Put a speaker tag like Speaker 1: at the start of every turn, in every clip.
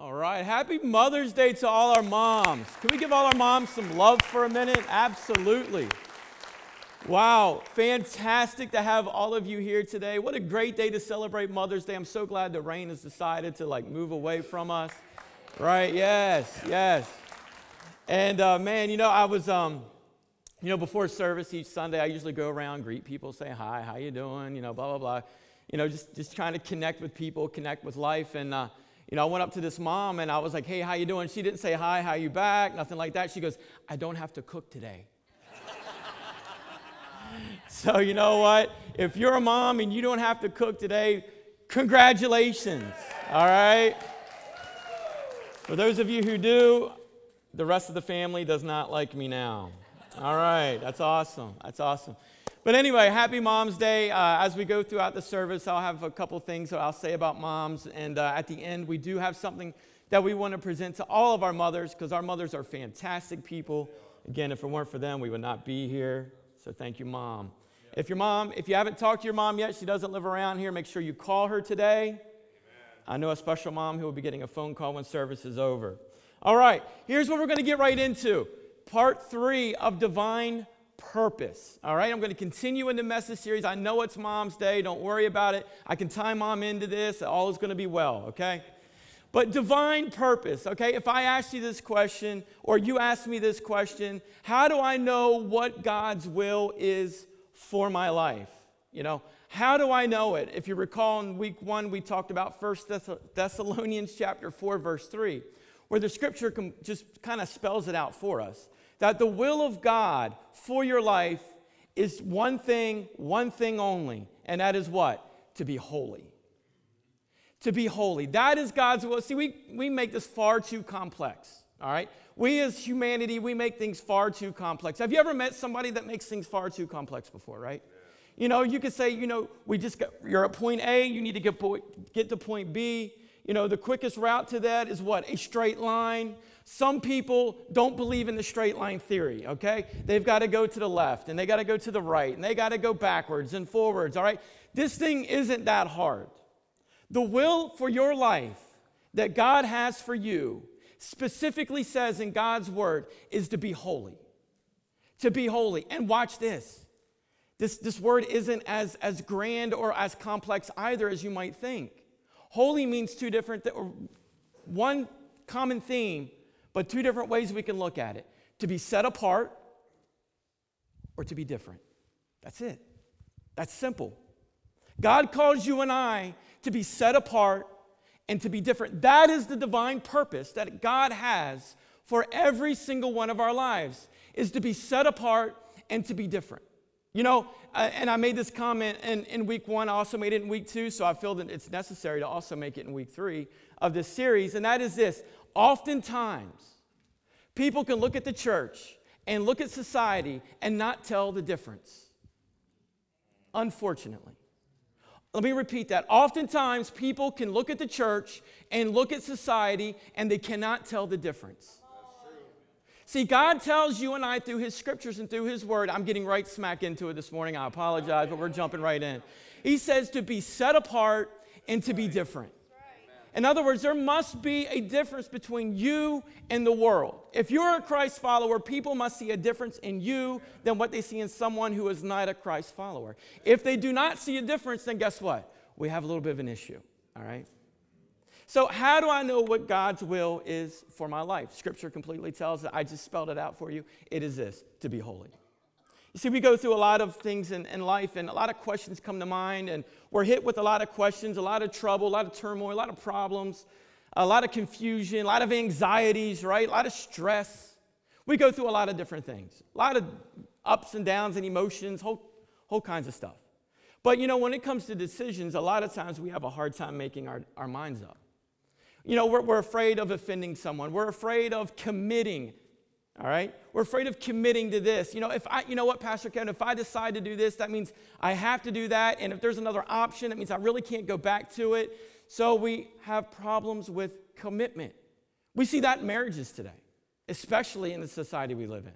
Speaker 1: All right. Happy Mother's Day to all our moms. Can we give all our moms some love for a minute? Absolutely. Wow, fantastic to have all of you here today. What a great day to celebrate Mother's Day. I'm so glad the rain has decided to like move away from us. Right? Yes, yes. And uh, man, you know, I was, um, you know, before service each Sunday, I usually go around, greet people, say hi, how you doing, you know, blah blah blah. You know, just just trying to connect with people, connect with life, and. Uh, you know, I went up to this mom and I was like, "Hey, how you doing?" She didn't say hi, how you back, nothing like that. She goes, "I don't have to cook today." so, you know what? If you're a mom and you don't have to cook today, congratulations. All right? For those of you who do, the rest of the family does not like me now. All right, that's awesome. That's awesome. But anyway, happy Mom's Day. Uh, as we go throughout the service, I'll have a couple things that I'll say about moms. And uh, at the end, we do have something that we want to present to all of our mothers because our mothers are fantastic people. Again, if it weren't for them, we would not be here. So thank you, Mom. If your mom, if you haven't talked to your mom yet, she doesn't live around here, make sure you call her today. Amen. I know a special mom who will be getting a phone call when service is over. All right, here's what we're going to get right into part three of divine purpose. All right, I'm going to continue in the message series. I know it's Mom's Day. Don't worry about it. I can tie mom into this. All is going to be well, okay? But divine purpose, okay? If I ask you this question or you ask me this question, how do I know what God's will is for my life? You know, how do I know it? If you recall in week one, we talked about First Thessalonians chapter 4, verse 3, where the scripture just kind of spells it out for us that the will of God for your life is one thing, one thing only, and that is what? To be holy. To be holy. That is God's will. See, we, we make this far too complex, all right? We as humanity, we make things far too complex. Have you ever met somebody that makes things far too complex before, right? You know, you could say, you know, we just got, you're at point A, you need to get, get to point B. You know, the quickest route to that is what? A straight line. Some people don't believe in the straight line theory, okay? They've got to go to the left and they got to go to the right and they got to go backwards and forwards, all right? This thing isn't that hard. The will for your life that God has for you specifically says in God's word is to be holy. To be holy. And watch this. This, this word isn't as, as grand or as complex either as you might think. Holy means two different, th- one common theme but two different ways we can look at it to be set apart or to be different. That's it. That's simple. God calls you and I to be set apart and to be different. That is the divine purpose that God has for every single one of our lives is to be set apart and to be different. You know, uh, and I made this comment in, in week one, I also made it in week two, so I feel that it's necessary to also make it in week three of this series, and that is this Oftentimes, people can look at the church and look at society and not tell the difference. Unfortunately. Let me repeat that. Oftentimes, people can look at the church and look at society and they cannot tell the difference. See, God tells you and I through His scriptures and through His word, I'm getting right smack into it this morning. I apologize, but we're jumping right in. He says to be set apart and to be different. In other words, there must be a difference between you and the world. If you're a Christ follower, people must see a difference in you than what they see in someone who is not a Christ follower. If they do not see a difference, then guess what? We have a little bit of an issue, all right? So, how do I know what God's will is for my life? Scripture completely tells it. I just spelled it out for you. It is this to be holy. You see, we go through a lot of things in, in life, and a lot of questions come to mind, and we're hit with a lot of questions, a lot of trouble, a lot of turmoil, a lot of problems, a lot of confusion, a lot of anxieties, right? A lot of stress. We go through a lot of different things, a lot of ups and downs and emotions, whole, whole kinds of stuff. But you know, when it comes to decisions, a lot of times we have a hard time making our, our minds up. You know, we're, we're afraid of offending someone, we're afraid of committing all right? We're afraid of committing to this. You know, if I, you know what, Pastor Kevin, if I decide to do this, that means I have to do that. And if there's another option, that means I really can't go back to it. So we have problems with commitment. We see that in marriages today, especially in the society we live in.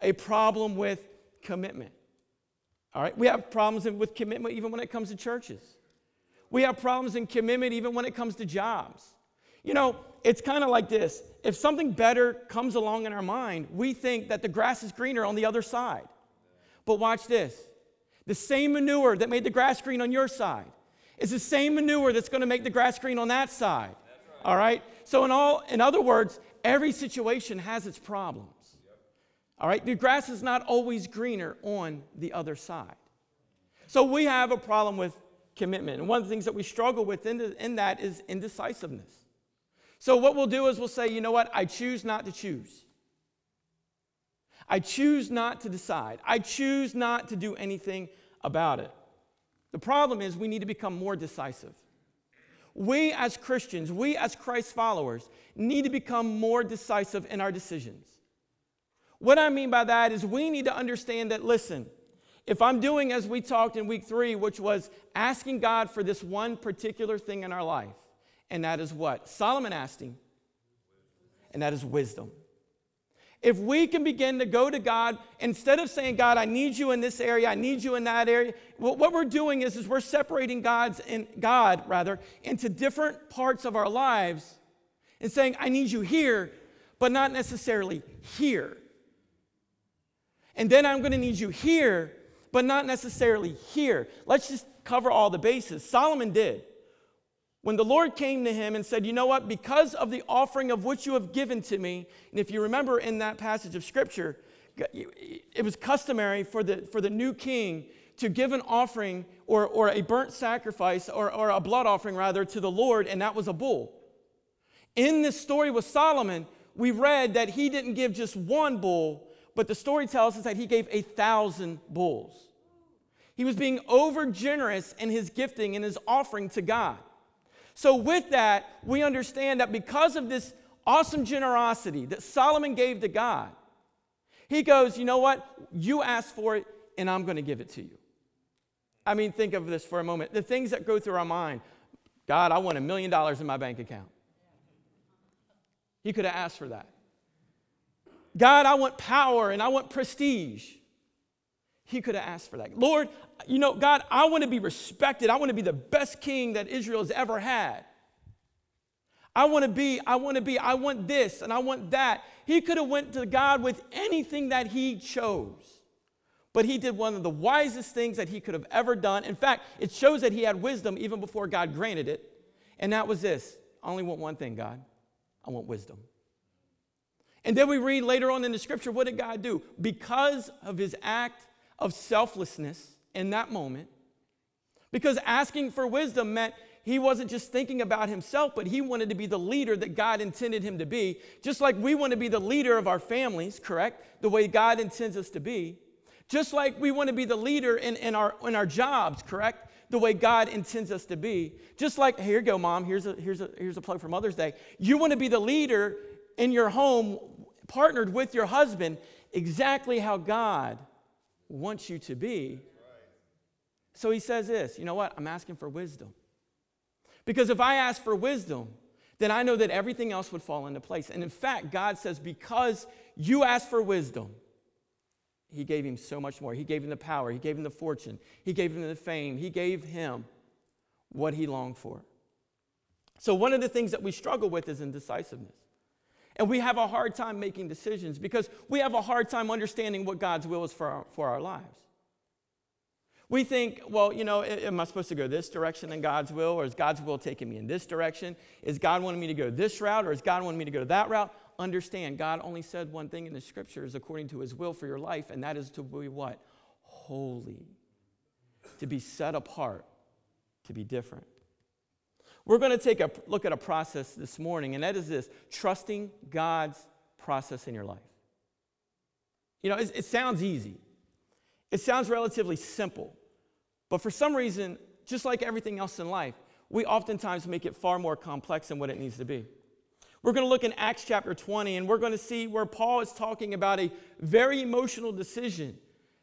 Speaker 1: A problem with commitment. All right? We have problems with commitment even when it comes to churches. We have problems in commitment even when it comes to jobs. You know, it's kind of like this if something better comes along in our mind, we think that the grass is greener on the other side. But watch this the same manure that made the grass green on your side is the same manure that's going to make the grass green on that side. Right. All right? So in all in other words, every situation has its problems. All right? The grass is not always greener on the other side. So we have a problem with commitment. And one of the things that we struggle with in, the, in that is indecisiveness. So what we'll do is we'll say, you know what? I choose not to choose. I choose not to decide. I choose not to do anything about it. The problem is we need to become more decisive. We as Christians, we as Christ followers, need to become more decisive in our decisions. What I mean by that is we need to understand that, listen, if I'm doing as we talked in week three, which was asking God for this one particular thing in our life, and that is what? Solomon asking, and that is wisdom. If we can begin to go to God, instead of saying, God, I need you in this area, I need you in that area, what we're doing is, is we're separating God's in, God rather into different parts of our lives and saying, I need you here, but not necessarily here. And then I'm going to need you here, but not necessarily here. Let's just cover all the bases. Solomon did. When the Lord came to him and said, You know what? Because of the offering of which you have given to me, and if you remember in that passage of scripture, it was customary for the, for the new king to give an offering or, or a burnt sacrifice or, or a blood offering rather to the Lord, and that was a bull. In this story with Solomon, we read that he didn't give just one bull, but the story tells us that he gave a thousand bulls. He was being over generous in his gifting and his offering to God. So, with that, we understand that because of this awesome generosity that Solomon gave to God, he goes, You know what? You asked for it, and I'm going to give it to you. I mean, think of this for a moment. The things that go through our mind God, I want a million dollars in my bank account. He could have asked for that. God, I want power and I want prestige. He could have asked for that. Lord, you know, God, I want to be respected. I want to be the best king that Israel has ever had. I want to be, I want to be, I want this and I want that. He could have went to God with anything that he chose. But he did one of the wisest things that he could have ever done. In fact, it shows that he had wisdom even before God granted it. And that was this I only want one thing, God. I want wisdom. And then we read later on in the scripture, what did God do? Because of his act of selflessness in that moment. Because asking for wisdom meant he wasn't just thinking about himself, but he wanted to be the leader that God intended him to be. Just like we want to be the leader of our families, correct? The way God intends us to be. Just like we want to be the leader in, in, our, in our jobs, correct? The way God intends us to be. Just like, here you go, mom, here's a, here's, a, here's a plug for Mother's Day. You want to be the leader in your home, partnered with your husband, exactly how God wants you to be. So he says this you know what? I'm asking for wisdom. Because if I ask for wisdom, then I know that everything else would fall into place. And in fact, God says, because you asked for wisdom, He gave him so much more. He gave him the power, He gave him the fortune, He gave him the fame, He gave him what he longed for. So, one of the things that we struggle with is indecisiveness. And we have a hard time making decisions because we have a hard time understanding what God's will is for our, for our lives. We think, well, you know, am I supposed to go this direction in God's will, or is God's will taking me in this direction? Is God wanting me to go this route, or is God wanting me to go that route? Understand, God only said one thing in the scriptures according to his will for your life, and that is to be what? Holy. To be set apart, to be different. We're going to take a look at a process this morning, and that is this trusting God's process in your life. You know, it, it sounds easy, it sounds relatively simple, but for some reason, just like everything else in life, we oftentimes make it far more complex than what it needs to be. We're going to look in Acts chapter 20, and we're going to see where Paul is talking about a very emotional decision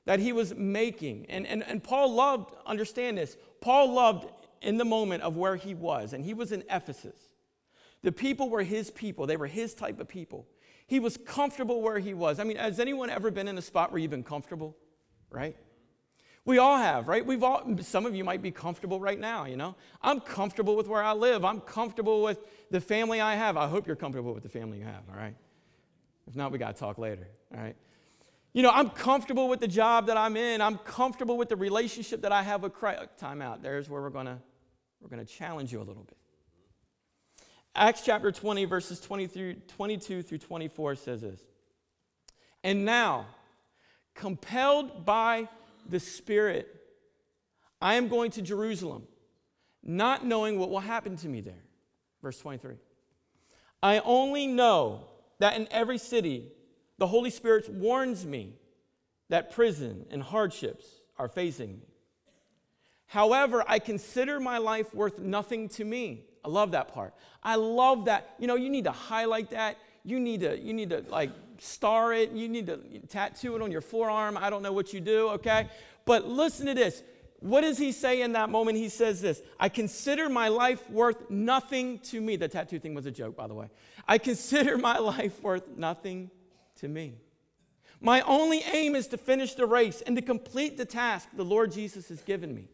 Speaker 1: that he was making. And, and, and Paul loved, understand this, Paul loved in the moment of where he was, and he was in Ephesus. The people were his people, they were his type of people. He was comfortable where he was. I mean, has anyone ever been in a spot where you've been comfortable? Right? We all have, right? We've all, some of you might be comfortable right now, you know? I'm comfortable with where I live. I'm comfortable with the family I have. I hope you're comfortable with the family you have, all right? If not, we got to talk later, all right? You know, I'm comfortable with the job that I'm in. I'm comfortable with the relationship that I have with Christ. Time out. There's where we're going to we're going to challenge you a little bit. Acts chapter 20 verses 23, 22 through 24 says this. And now, compelled by the Spirit, I am going to Jerusalem, not knowing what will happen to me there. Verse 23. I only know that in every city the Holy Spirit warns me that prison and hardships are facing me. However, I consider my life worth nothing to me. I love that part. I love that. You know, you need to highlight that. You need to, you need to like star it. You need to tattoo it on your forearm. I don't know what you do, okay? But listen to this. What does he say in that moment? He says this I consider my life worth nothing to me. The tattoo thing was a joke, by the way. I consider my life worth nothing to me. My only aim is to finish the race and to complete the task the Lord Jesus has given me.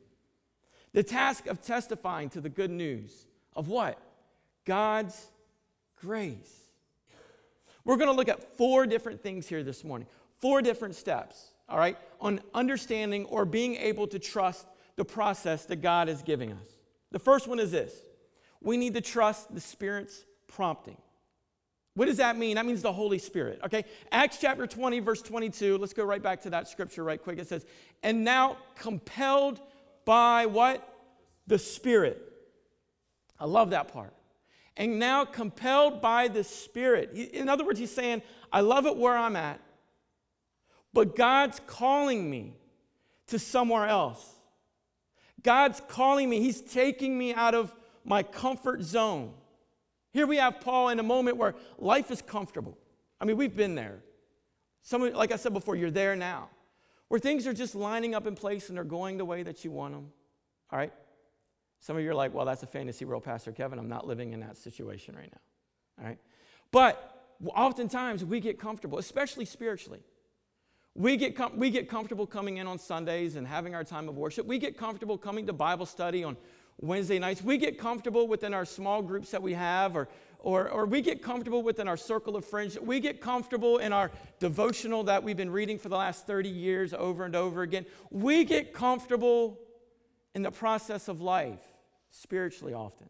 Speaker 1: The task of testifying to the good news of what? God's grace. We're going to look at four different things here this morning, four different steps, all right, on understanding or being able to trust the process that God is giving us. The first one is this we need to trust the Spirit's prompting. What does that mean? That means the Holy Spirit, okay? Acts chapter 20, verse 22. Let's go right back to that scripture right quick. It says, And now compelled by what? The Spirit. I love that part and now compelled by the Spirit. In other words, he's saying, I love it where I'm at, but God's calling me to somewhere else. God's calling me, He's taking me out of my comfort zone. Here we have Paul in a moment where life is comfortable. I mean, we've been there. Some, like I said before, you're there now, where things are just lining up in place and they're going the way that you want them. All right? Some of you are like, well, that's a fantasy world, Pastor Kevin. I'm not living in that situation right now. All right? But oftentimes we get comfortable, especially spiritually. We get, com- we get comfortable coming in on Sundays and having our time of worship. We get comfortable coming to Bible study on Wednesday nights. We get comfortable within our small groups that we have, or, or, or we get comfortable within our circle of friends. We get comfortable in our devotional that we've been reading for the last 30 years over and over again. We get comfortable in the process of life spiritually often.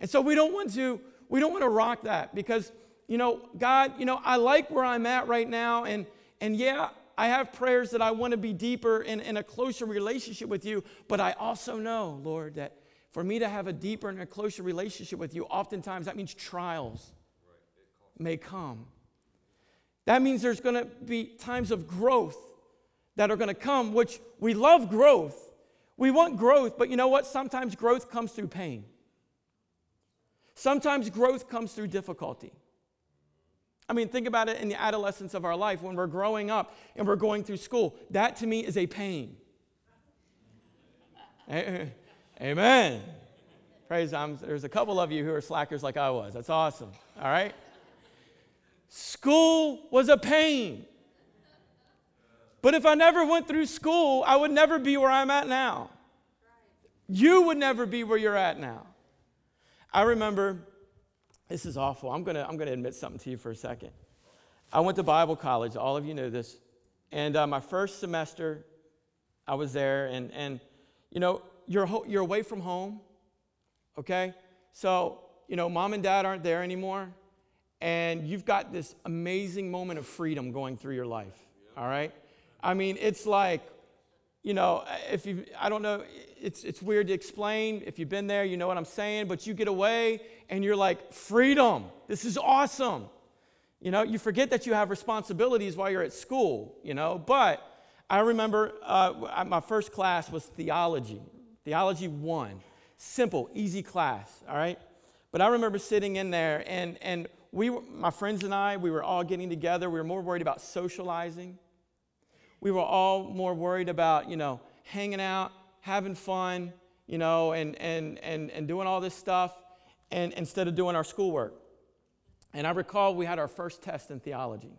Speaker 1: And so we don't want to we don't want to rock that because you know, God, you know, I like where I'm at right now and and yeah, I have prayers that I want to be deeper in, in a closer relationship with you, but I also know, Lord, that for me to have a deeper and a closer relationship with you, oftentimes that means trials may come. That means there's going to be times of growth that are going to come, which we love growth, we want growth, but you know what? Sometimes growth comes through pain. Sometimes growth comes through difficulty. I mean, think about it in the adolescence of our life when we're growing up and we're going through school. That to me is a pain. Eh, eh. Amen. Praise God. There's a couple of you who are slackers like I was. That's awesome. All right? School was a pain. But if I never went through school, I would never be where I'm at now. You would never be where you're at now. I remember, this is awful. I'm going to I'm going to admit something to you for a second. I went to Bible college. All of you know this. And uh, my first semester, I was there. And, and you know, you're, ho- you're away from home, okay? So, you know, mom and dad aren't there anymore. And you've got this amazing moment of freedom going through your life, all right? I mean, it's like, you know, if you, I don't know, it's, it's weird to explain. If you've been there, you know what I'm saying, but you get away and you're like, freedom, this is awesome. You know, you forget that you have responsibilities while you're at school, you know, but I remember uh, my first class was theology, theology one. Simple, easy class, all right? But I remember sitting in there and, and we, were, my friends and I, we were all getting together. We were more worried about socializing we were all more worried about, you know, hanging out, having fun, you know, and, and, and, and doing all this stuff and, instead of doing our schoolwork. And I recall we had our first test in theology.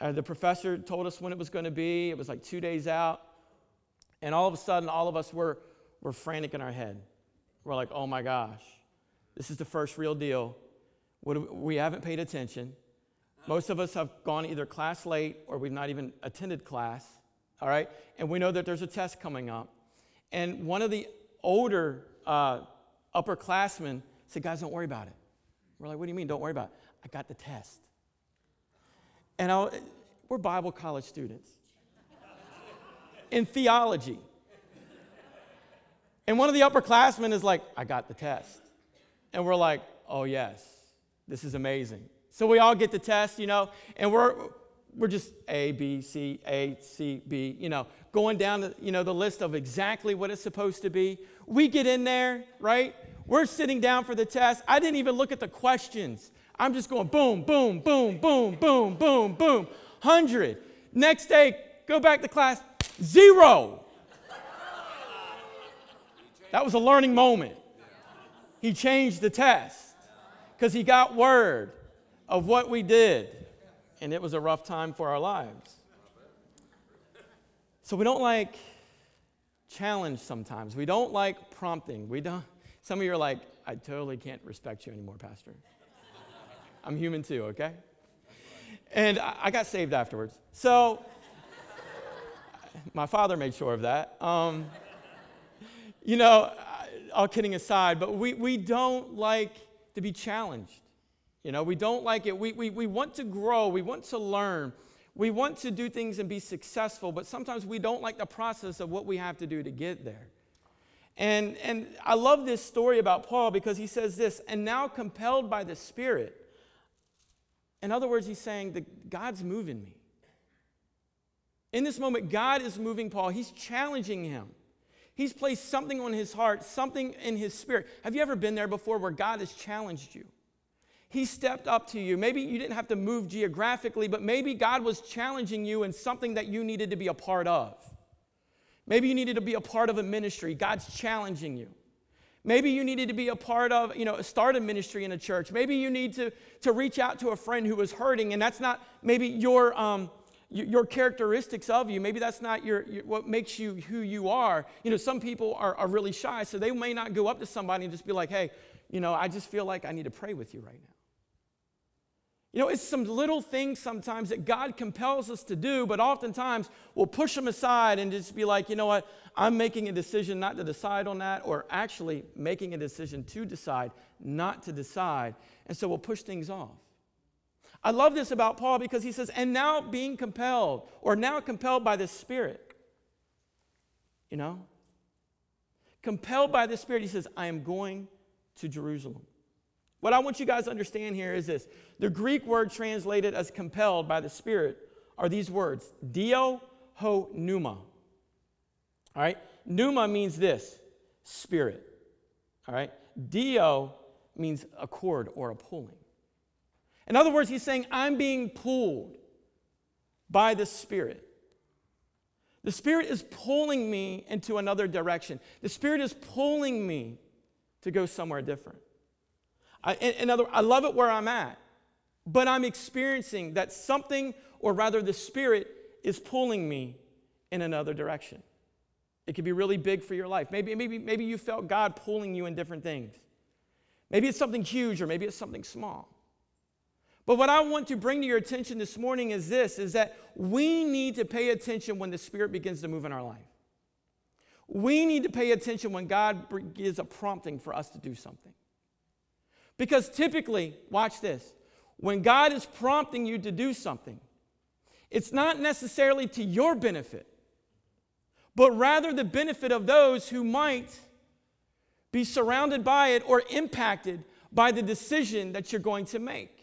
Speaker 1: Uh, the professor told us when it was going to be. It was like two days out. And all of a sudden, all of us were, were frantic in our head. We're like, oh my gosh, this is the first real deal. We, haven't paid attention. Most of us have gone either class late or we've not even attended class, all right? And we know that there's a test coming up. And one of the older uh, upperclassmen said, guys, don't worry about it. We're like, what do you mean, don't worry about it? I got the test. And I, we're Bible college students in theology. And one of the upperclassmen is like, I got the test. And we're like, oh, yes, this is amazing. So we all get the test, you know, and we're, we're just A, B, C, A, C, B, you know, going down the, you know, the list of exactly what it's supposed to be. We get in there, right? We're sitting down for the test. I didn't even look at the questions. I'm just going boom, boom, boom, boom, boom, boom, boom. 100. Next day, go back to class, zero. That was a learning moment. He changed the test because he got word of what we did, and it was a rough time for our lives. So we don't like challenge sometimes. We don't like prompting. We don't. Some of you are like, I totally can't respect you anymore, Pastor. I'm human too, okay? And I got saved afterwards. So my father made sure of that. Um, you know, all kidding aside, but we, we don't like to be challenged. You know, we don't like it. We, we, we want to grow, we want to learn, we want to do things and be successful, but sometimes we don't like the process of what we have to do to get there. And, and I love this story about Paul because he says this, and now compelled by the Spirit. In other words, he's saying that God's moving me. In this moment, God is moving Paul. He's challenging him. He's placed something on his heart, something in his spirit. Have you ever been there before where God has challenged you? He stepped up to you. Maybe you didn't have to move geographically, but maybe God was challenging you in something that you needed to be a part of. Maybe you needed to be a part of a ministry. God's challenging you. Maybe you needed to be a part of, you know, start a ministry in a church. Maybe you need to, to reach out to a friend who is hurting, and that's not maybe your, um, your characteristics of you. Maybe that's not your, your, what makes you who you are. You know, some people are, are really shy, so they may not go up to somebody and just be like, hey, you know, I just feel like I need to pray with you right now. You know, it's some little things sometimes that God compels us to do, but oftentimes we'll push them aside and just be like, you know what, I'm making a decision not to decide on that, or actually making a decision to decide not to decide. And so we'll push things off. I love this about Paul because he says, and now being compelled, or now compelled by the Spirit. You know? Compelled by the Spirit, he says, I am going to Jerusalem. What I want you guys to understand here is this the Greek word translated as compelled by the Spirit are these words dio ho pneuma. All right? Pneuma means this spirit. All right? Dio means a cord or a pulling. In other words, he's saying, I'm being pulled by the Spirit. The Spirit is pulling me into another direction. The Spirit is pulling me to go somewhere different. I, in, in other, I love it where I'm at, but I'm experiencing that something, or rather, the Spirit is pulling me in another direction. It could be really big for your life. Maybe, maybe, maybe you felt God pulling you in different things. Maybe it's something huge, or maybe it's something small. But what I want to bring to your attention this morning is this is that we need to pay attention when the Spirit begins to move in our life. We need to pay attention when God gives a prompting for us to do something. Because typically, watch this, when God is prompting you to do something, it's not necessarily to your benefit, but rather the benefit of those who might be surrounded by it or impacted by the decision that you're going to make.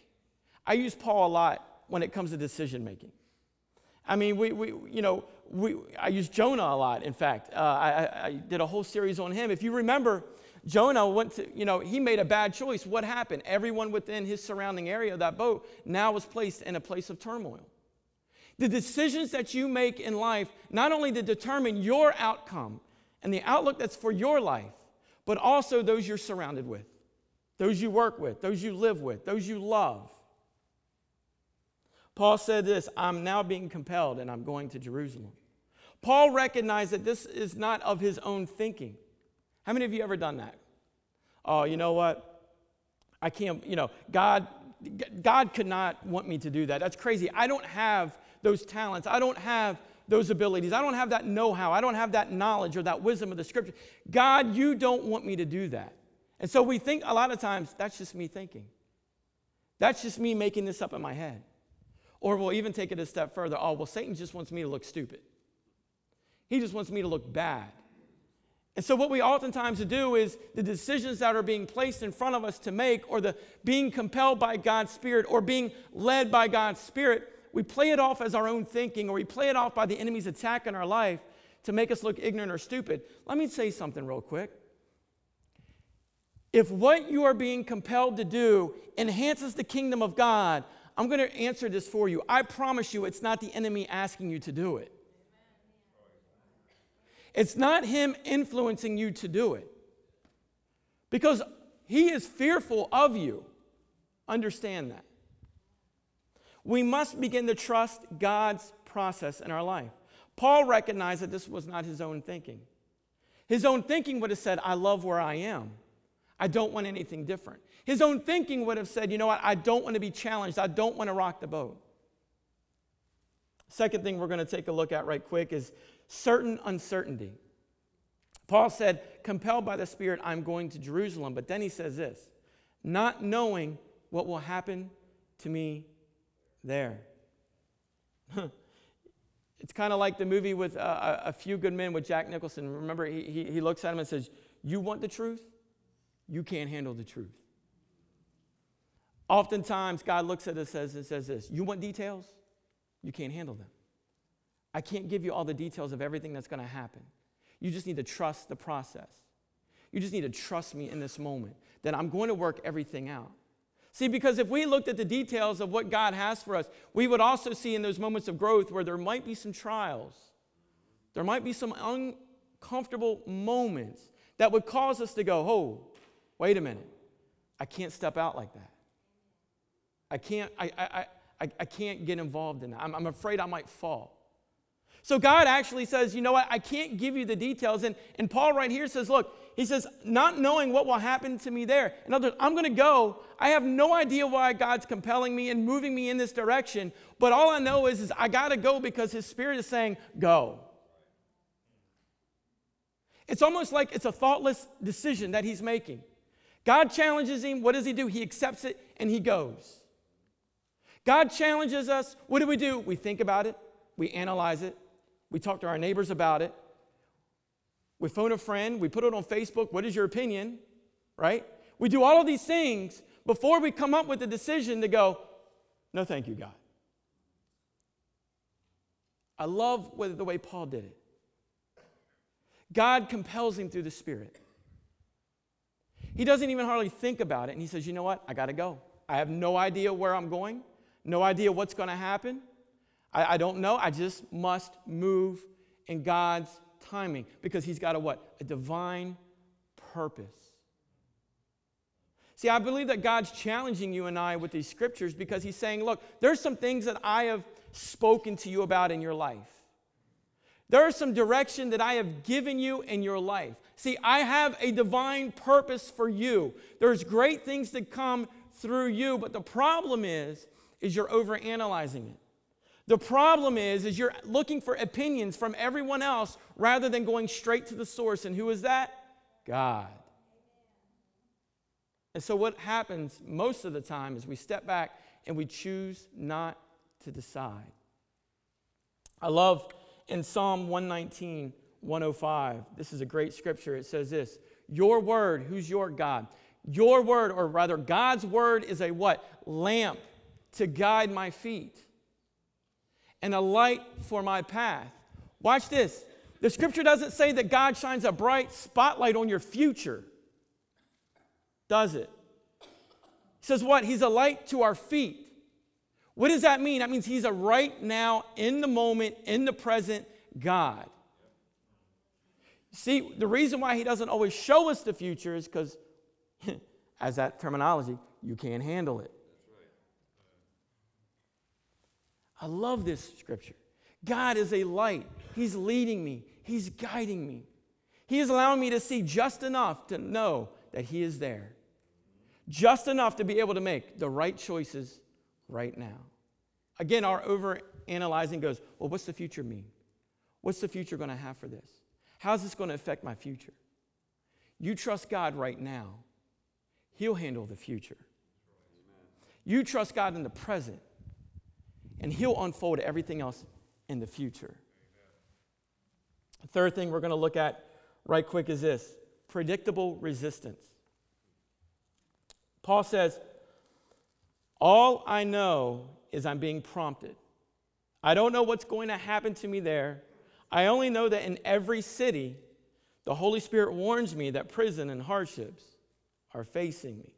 Speaker 1: I use Paul a lot when it comes to decision making. I mean, we, we you know, we, I use Jonah a lot, in fact. Uh, I, I did a whole series on him. If you remember, Jonah went to, you know, he made a bad choice. What happened? Everyone within his surrounding area of that boat now was placed in a place of turmoil. The decisions that you make in life not only to determine your outcome and the outlook that's for your life, but also those you're surrounded with, those you work with, those you live with, those you love. Paul said this I'm now being compelled and I'm going to Jerusalem. Paul recognized that this is not of his own thinking. How many of you ever done that? Oh, you know what? I can't, you know, God God could not want me to do that. That's crazy. I don't have those talents. I don't have those abilities. I don't have that know-how. I don't have that knowledge or that wisdom of the scripture. God, you don't want me to do that. And so we think a lot of times that's just me thinking. That's just me making this up in my head. Or we'll even take it a step further. Oh, well, Satan just wants me to look stupid. He just wants me to look bad. And so, what we oftentimes do is the decisions that are being placed in front of us to make, or the being compelled by God's Spirit, or being led by God's Spirit, we play it off as our own thinking, or we play it off by the enemy's attack in our life to make us look ignorant or stupid. Let me say something real quick. If what you are being compelled to do enhances the kingdom of God, I'm going to answer this for you. I promise you, it's not the enemy asking you to do it. It's not him influencing you to do it. Because he is fearful of you. Understand that. We must begin to trust God's process in our life. Paul recognized that this was not his own thinking. His own thinking would have said, I love where I am. I don't want anything different. His own thinking would have said, you know what, I don't want to be challenged. I don't want to rock the boat. Second thing we're going to take a look at right quick is certain uncertainty. Paul said, compelled by the Spirit, I'm going to Jerusalem. But then he says this, not knowing what will happen to me there. it's kind of like the movie with uh, A Few Good Men with Jack Nicholson. Remember, he, he, he looks at him and says, You want the truth? You can't handle the truth. Oftentimes, God looks at us and says this You want details? You can't handle them. I can't give you all the details of everything that's going to happen. You just need to trust the process. You just need to trust me in this moment that I'm going to work everything out. See, because if we looked at the details of what God has for us, we would also see in those moments of growth where there might be some trials, there might be some uncomfortable moments that would cause us to go, oh, wait a minute, I can't step out like that. I can't, I, I, I, I can't get involved in that. I'm, I'm afraid I might fall. So God actually says, you know what, I can't give you the details. And, and Paul right here says, look, he says, not knowing what will happen to me there. In other words, I'm going to go. I have no idea why God's compelling me and moving me in this direction. But all I know is, is I got to go because his spirit is saying, go. It's almost like it's a thoughtless decision that he's making. God challenges him. What does he do? He accepts it and he goes. God challenges us. What do we do? We think about it, we analyze it, we talk to our neighbors about it, we phone a friend, we put it on Facebook. What is your opinion? Right? We do all of these things before we come up with the decision to go, no, thank you, God. I love the way Paul did it. God compels him through the Spirit. He doesn't even hardly think about it. And he says, You know what? I got to go. I have no idea where I'm going, no idea what's going to happen. I, I, don't know. I just must move in God's timing because He's got a what? A divine purpose. See, I believe that God's challenging you and I with these scriptures because He's saying, Look, there's some things that I have spoken to you about in your life. There is some direction that I have given you in your life. See, I have a divine purpose for you. There's great things that come through you, but the problem is is you're overanalyzing it. The problem is is you're looking for opinions from everyone else rather than going straight to the source and who is that? God. And so what happens most of the time is we step back and we choose not to decide. I love in Psalm 119, 105, this is a great scripture. It says this Your word, who's your God? Your word, or rather, God's word is a what? Lamp to guide my feet and a light for my path. Watch this. The scripture doesn't say that God shines a bright spotlight on your future, does it? He says what? He's a light to our feet. What does that mean? That means He's a right now, in the moment, in the present God. See, the reason why He doesn't always show us the future is because, as that terminology, you can't handle it. I love this scripture. God is a light. He's leading me, He's guiding me. He is allowing me to see just enough to know that He is there, just enough to be able to make the right choices right now. Again, our over analyzing goes, well, what's the future mean? What's the future going to have for this? How's this going to affect my future? You trust God right now, He'll handle the future. You trust God in the present, and He'll unfold everything else in the future. The third thing we're going to look at right quick is this predictable resistance. Paul says, All I know is I'm being prompted. I don't know what's going to happen to me there. I only know that in every city, the Holy Spirit warns me that prison and hardships are facing me.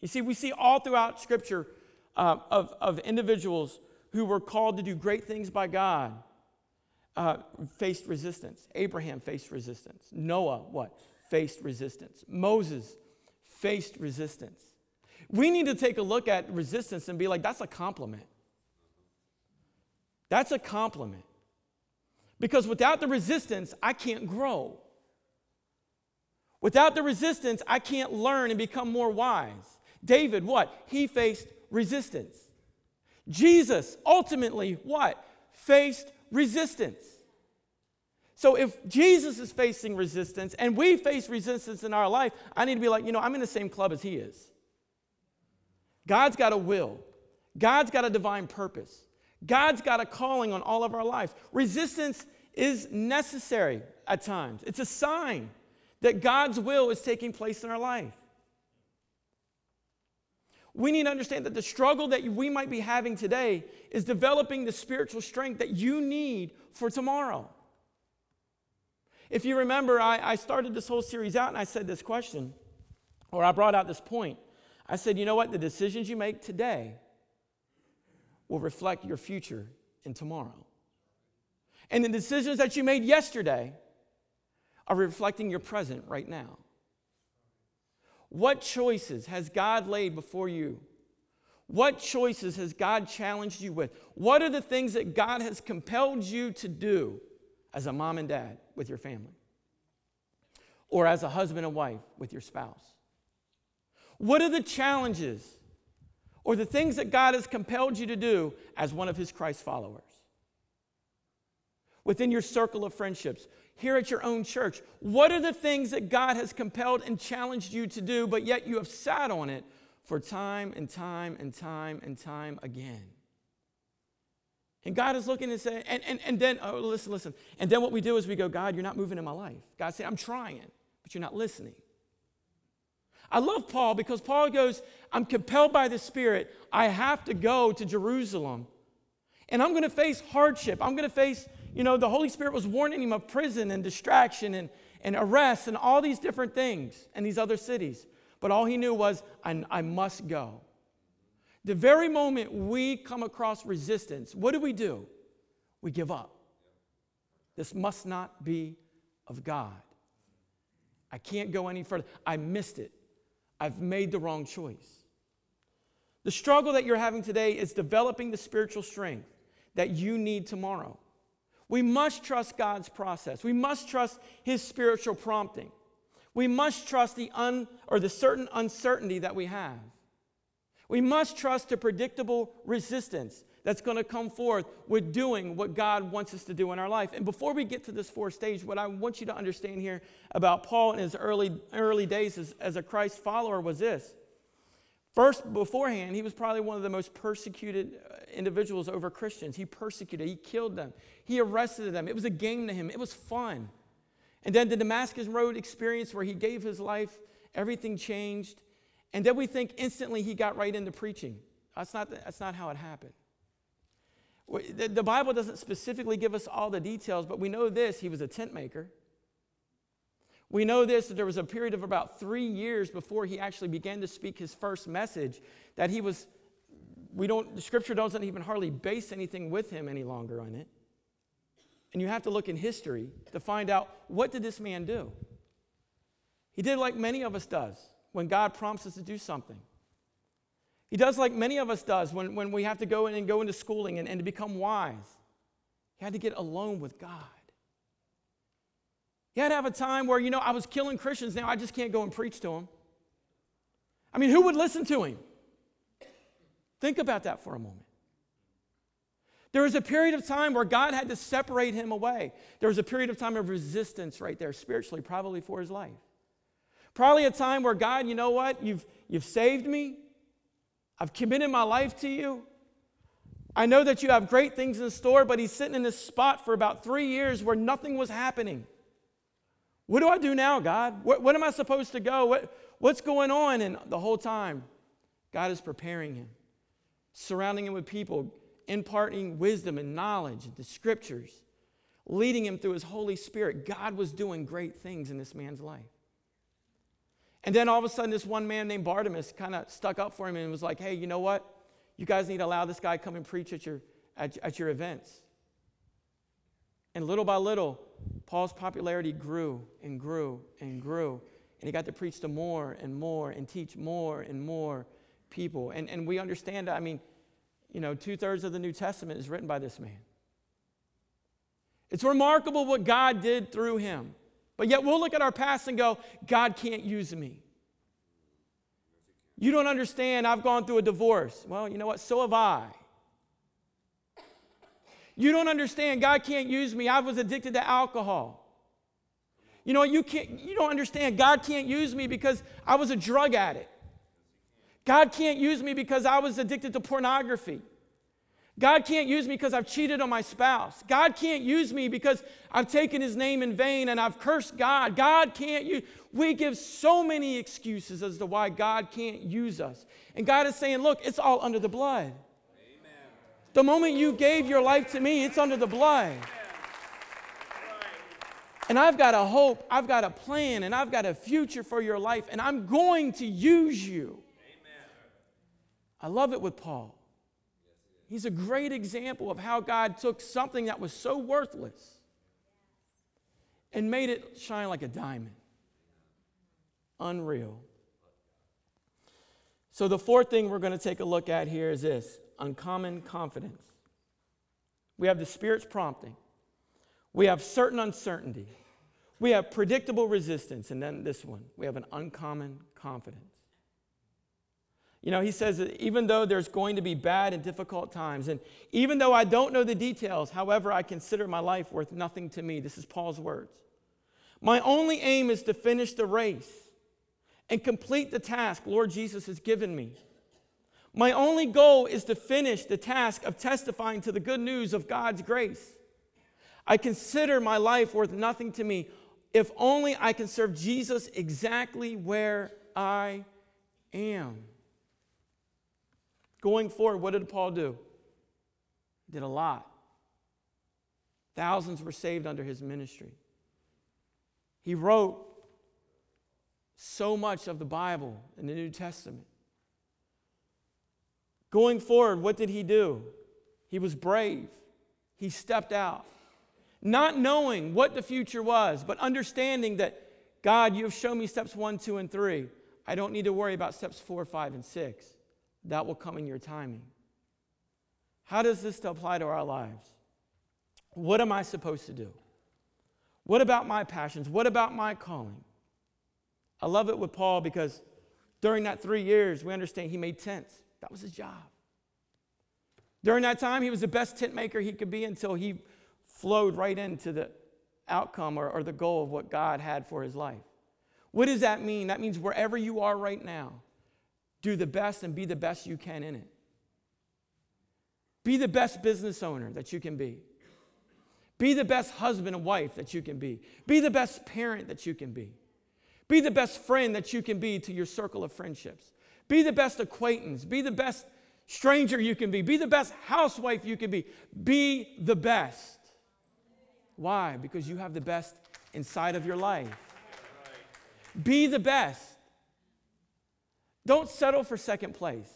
Speaker 1: You see, we see all throughout Scripture uh, of, of individuals who were called to do great things by God uh, faced resistance. Abraham faced resistance. Noah, what? Faced resistance. Moses faced resistance. We need to take a look at resistance and be like, that's a compliment. That's a compliment. Because without the resistance, I can't grow. Without the resistance, I can't learn and become more wise. David, what? He faced resistance. Jesus, ultimately, what? Faced resistance. So if Jesus is facing resistance and we face resistance in our life, I need to be like, you know, I'm in the same club as he is. God's got a will, God's got a divine purpose, God's got a calling on all of our lives. Resistance is necessary at times, it's a sign that God's will is taking place in our life. We need to understand that the struggle that we might be having today is developing the spiritual strength that you need for tomorrow. If you remember, I, I started this whole series out and I said this question, or I brought out this point. I said, you know what? The decisions you make today will reflect your future in tomorrow. And the decisions that you made yesterday are reflecting your present right now. What choices has God laid before you? What choices has God challenged you with? What are the things that God has compelled you to do as a mom and dad with your family? Or as a husband and wife with your spouse? What are the challenges or the things that God has compelled you to do as one of His Christ followers? Within your circle of friendships, here at your own church, what are the things that God has compelled and challenged you to do, but yet you have sat on it for time and time and time and time again? And God is looking and saying, and, and, and then, oh, listen, listen. And then what we do is we go, God, you're not moving in my life. God said, I'm trying, but you're not listening. I love Paul because Paul goes, I'm compelled by the Spirit. I have to go to Jerusalem. And I'm going to face hardship. I'm going to face, you know, the Holy Spirit was warning him of prison and distraction and, and arrest and all these different things in these other cities. But all he knew was, I, I must go. The very moment we come across resistance, what do we do? We give up. This must not be of God. I can't go any further. I missed it. I've made the wrong choice. The struggle that you're having today is developing the spiritual strength that you need tomorrow. We must trust God's process. We must trust his spiritual prompting. We must trust the un or the certain uncertainty that we have. We must trust a predictable resistance that's going to come forth with doing what God wants us to do in our life. And before we get to this fourth stage, what I want you to understand here about Paul in his early, early days as, as a Christ follower was this. First, beforehand, he was probably one of the most persecuted uh, individuals over Christians. He persecuted, he killed them, he arrested them. It was a game to him, it was fun. And then the Damascus Road experience where he gave his life, everything changed. And then we think instantly he got right into preaching. That's not, that's not how it happened. The, the Bible doesn't specifically give us all the details, but we know this he was a tent maker. We know this that there was a period of about three years before he actually began to speak his first message that he was, we don't, the scripture doesn't even hardly base anything with him any longer on it. And you have to look in history to find out what did this man do? He did like many of us does when God prompts us to do something. He does like many of us does when, when we have to go in and go into schooling and, and to become wise. He had to get alone with God. He had to have a time where, you know, I was killing Christians, now I just can't go and preach to them. I mean, who would listen to him? Think about that for a moment. There was a period of time where God had to separate him away. There was a period of time of resistance right there, spiritually, probably for his life. Probably a time where God, you know what? You've, you've saved me. I've committed my life to you. I know that you have great things in store, but he's sitting in this spot for about three years where nothing was happening. What do I do now, God? What, what am I supposed to go? What, what's going on? And the whole time, God is preparing him, surrounding him with people, imparting wisdom and knowledge, the scriptures, leading him through his Holy Spirit. God was doing great things in this man's life. And then all of a sudden, this one man named Bartimaeus kind of stuck up for him and was like, hey, you know what? You guys need to allow this guy come and preach at your, at, at your events. And little by little, Paul's popularity grew and grew and grew. And he got to preach to more and more and teach more and more people. And, and we understand, I mean, you know, two thirds of the New Testament is written by this man. It's remarkable what God did through him. But yet we'll look at our past and go, God can't use me. You don't understand, I've gone through a divorce. Well, you know what? So have I. You don't understand, God can't use me. I was addicted to alcohol. You know, you can't you don't understand, God can't use me because I was a drug addict. God can't use me because I was addicted to pornography. God can't use me because I've cheated on my spouse. God can't use me because I've taken his name in vain and I've cursed God. God can't use. We give so many excuses as to why God can't use us. And God is saying, look, it's all under the blood. The moment you gave your life to me, it's under the blood. And I've got a hope, I've got a plan, and I've got a future for your life, and I'm going to use you. I love it with Paul. He's a great example of how God took something that was so worthless and made it shine like a diamond. Unreal. So, the fourth thing we're going to take a look at here is this uncommon confidence. We have the Spirit's prompting, we have certain uncertainty, we have predictable resistance, and then this one we have an uncommon confidence. You know, he says that even though there's going to be bad and difficult times, and even though I don't know the details, however, I consider my life worth nothing to me. This is Paul's words. My only aim is to finish the race and complete the task Lord Jesus has given me. My only goal is to finish the task of testifying to the good news of God's grace. I consider my life worth nothing to me if only I can serve Jesus exactly where I am. Going forward, what did Paul do? He did a lot. Thousands were saved under his ministry. He wrote so much of the Bible in the New Testament. Going forward, what did he do? He was brave. He stepped out, not knowing what the future was, but understanding that God, you have shown me steps one, two, and three. I don't need to worry about steps four, five, and six that will come in your timing. How does this apply to our lives? What am I supposed to do? What about my passions? What about my calling? I love it with Paul because during that three years, we understand he made tents. That was his job. During that time, he was the best tent maker he could be until he flowed right into the outcome or, or the goal of what God had for his life. What does that mean? That means wherever you are right now, do the best and be the best you can in it. Be the best business owner that you can be. Be the best husband and wife that you can be. Be the best parent that you can be. Be the best friend that you can be to your circle of friendships. Be the best acquaintance. Be the best stranger you can be. Be the best housewife you can be. Be the best. Why? Because you have the best inside of your life. Be the best. Don't settle for second place.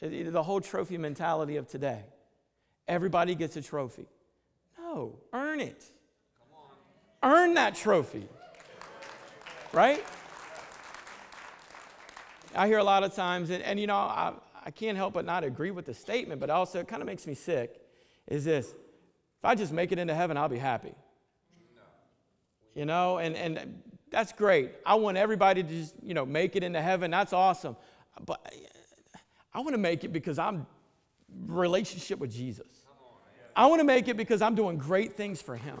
Speaker 1: The whole trophy mentality of today. Everybody gets a trophy. No, earn it. Earn that trophy. Right? I hear a lot of times, and, and you know, I, I can't help but not agree with the statement, but also it kind of makes me sick, is this If I just make it into heaven, I'll be happy. You know, and, and that's great. I want everybody to just, you know, make it into heaven. That's awesome. But I want to make it because I'm relationship with Jesus. I want to make it because I'm doing great things for him.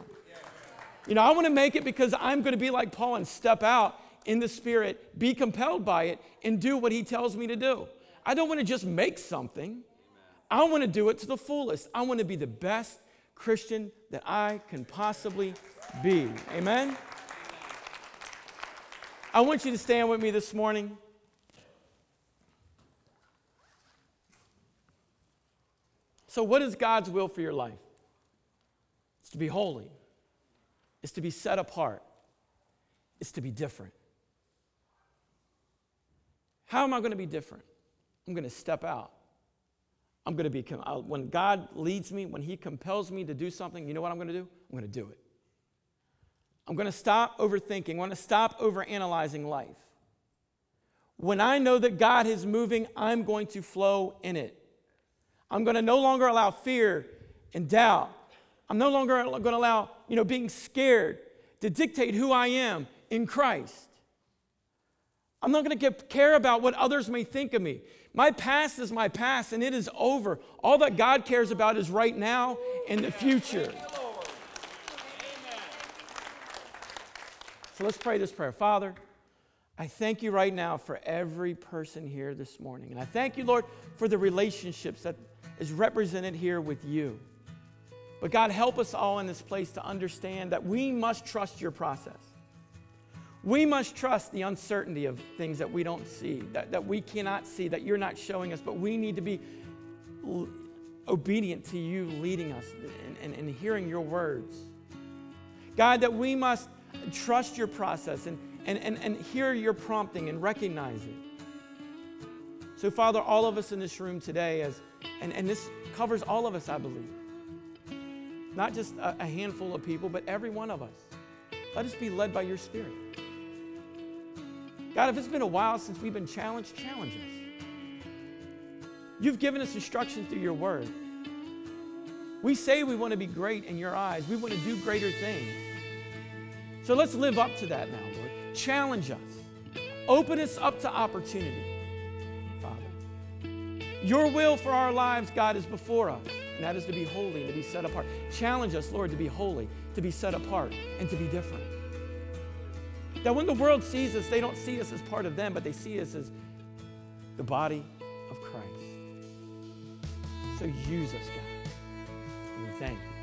Speaker 1: You know, I want to make it because I'm going to be like Paul and step out in the Spirit, be compelled by it, and do what he tells me to do. I don't want to just make something. I want to do it to the fullest. I want to be the best Christian that I can possibly be. Amen? I want you to stand with me this morning. So, what is God's will for your life? It's to be holy, it's to be set apart, it's to be different. How am I going to be different? I'm going to step out. I'm going to be, when God leads me, when He compels me to do something, you know what I'm going to do? I'm going to do it. I'm going to stop overthinking. I'm going to stop overanalyzing life. When I know that God is moving, I'm going to flow in it. I'm going to no longer allow fear and doubt. I'm no longer going to allow, you know, being scared to dictate who I am in Christ. I'm not going to care about what others may think of me. My past is my past and it is over. All that God cares about is right now and the future. So let's pray this prayer. Father, I thank you right now for every person here this morning. And I thank you, Lord, for the relationships that is represented here with you. But God, help us all in this place to understand that we must trust your process. We must trust the uncertainty of things that we don't see, that, that we cannot see, that you're not showing us, but we need to be l- obedient to you leading us and, and, and hearing your words. God, that we must trust your process and, and, and, and hear your prompting and recognize it. So, Father, all of us in this room today, as, and, and this covers all of us, I believe, not just a, a handful of people, but every one of us, let us be led by your Spirit. God, if it's been a while since we've been challenged, challenge us. You've given us instruction through your word. We say we want to be great in your eyes, we want to do greater things. So let's live up to that now, Lord. Challenge us, open us up to opportunity, Father. Your will for our lives, God, is before us, and that is to be holy and to be set apart. Challenge us, Lord, to be holy, to be set apart, and to be different. That when the world sees us, they don't see us as part of them, but they see us as the body of Christ. So use us, God. And we thank you.